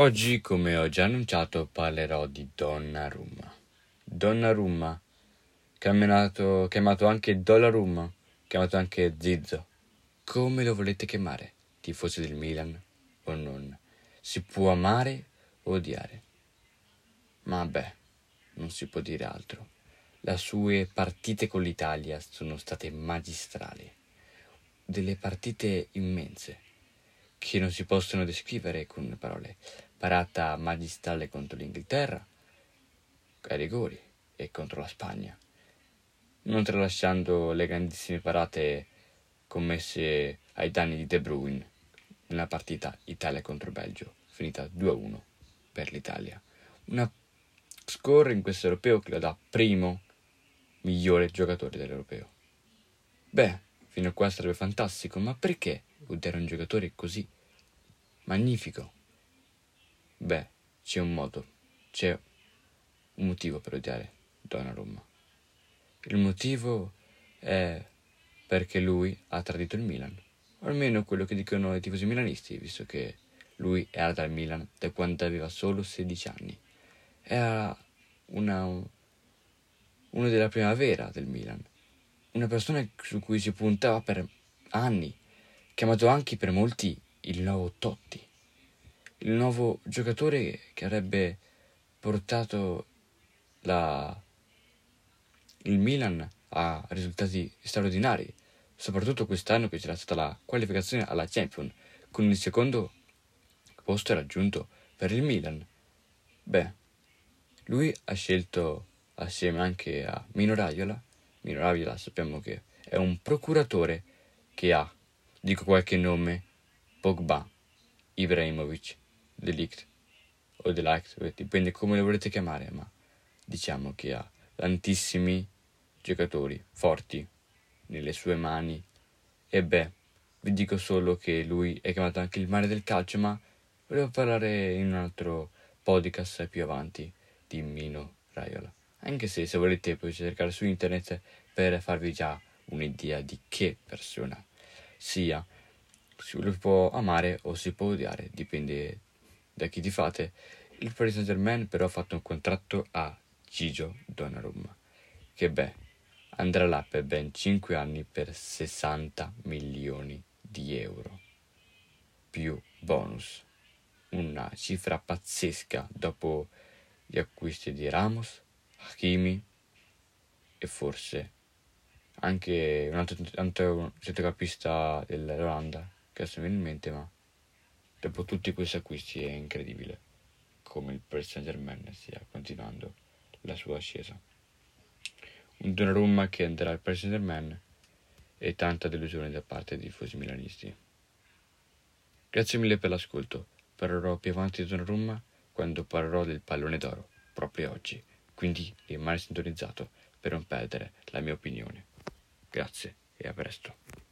Oggi, come ho già annunciato, parlerò di Donnarumma. Donnarumma, chiamato, chiamato anche Dollarumma, chiamato anche Zizzo. Come lo volete chiamare, tifosi del Milan o non? Si può amare o odiare. Ma beh, non si può dire altro. Le sue partite con l'Italia sono state magistrali. Delle partite immense che non si possono descrivere con parole. Parata magistrale contro l'Inghilterra, ai rigori, e contro la Spagna, non tralasciando le grandissime parate commesse ai danni di De Bruyne nella partita Italia contro Belgio, finita 2-1 per l'Italia. Una score in questo europeo che lo dà primo migliore giocatore dell'europeo. Beh, fino a qua sarebbe fantastico, ma perché odiare un giocatore così magnifico? Beh, c'è un modo, c'è un motivo per odiare Donnarumma. Il motivo è perché lui ha tradito il Milan, o almeno quello che dicono i tifosi milanisti, visto che lui era dal Milan da quando aveva solo 16 anni. Era una, uno della primavera del Milan, una persona su cui si puntava per anni, chiamato anche per molti il nuovo Totti, il nuovo giocatore che avrebbe portato la, il Milan a risultati straordinari, soprattutto quest'anno che c'era stata la qualificazione alla Champions, con il secondo posto raggiunto per il Milan. Beh, lui ha scelto assieme anche a Mino Raiola, Mino Raiola sappiamo che è un procuratore che ha, dico qualche nome, Pogba, Ibrahimovic, Delict o Delict, dipende come lo volete chiamare, ma diciamo che ha tantissimi giocatori forti nelle sue mani e beh, vi dico solo che lui è chiamato anche il mare del calcio, ma volevo parlare in un altro podcast più avanti di Mino Raiola. Anche se se volete poi cercare su internet per farvi già un'idea di che persona sia. Si può amare o si può odiare, dipende da chi ti fate. Il Paris Saint Germain però ha fatto un contratto a Gigio Donnarumma, che beh, andrà là per ben 5 anni per 60 milioni di euro, più bonus, una cifra pazzesca dopo gli acquisti di Ramos, Hakimi e forse anche un altro, altro centrocampista dell'Olanda che adesso mi viene in mente, ma dopo tutti questi acquisti è incredibile come il Paris Saint Germain stia continuando la sua ascesa. Un Donnarumma che andrà al Paris Saint Germain e tanta delusione da parte dei tifosi milanisti. Grazie mille per l'ascolto. Parlerò più avanti di Donnarumma quando parlerò del pallone d'oro, proprio oggi. Quindi rimani sintonizzato per non perdere la mia opinione. Grazie e a presto.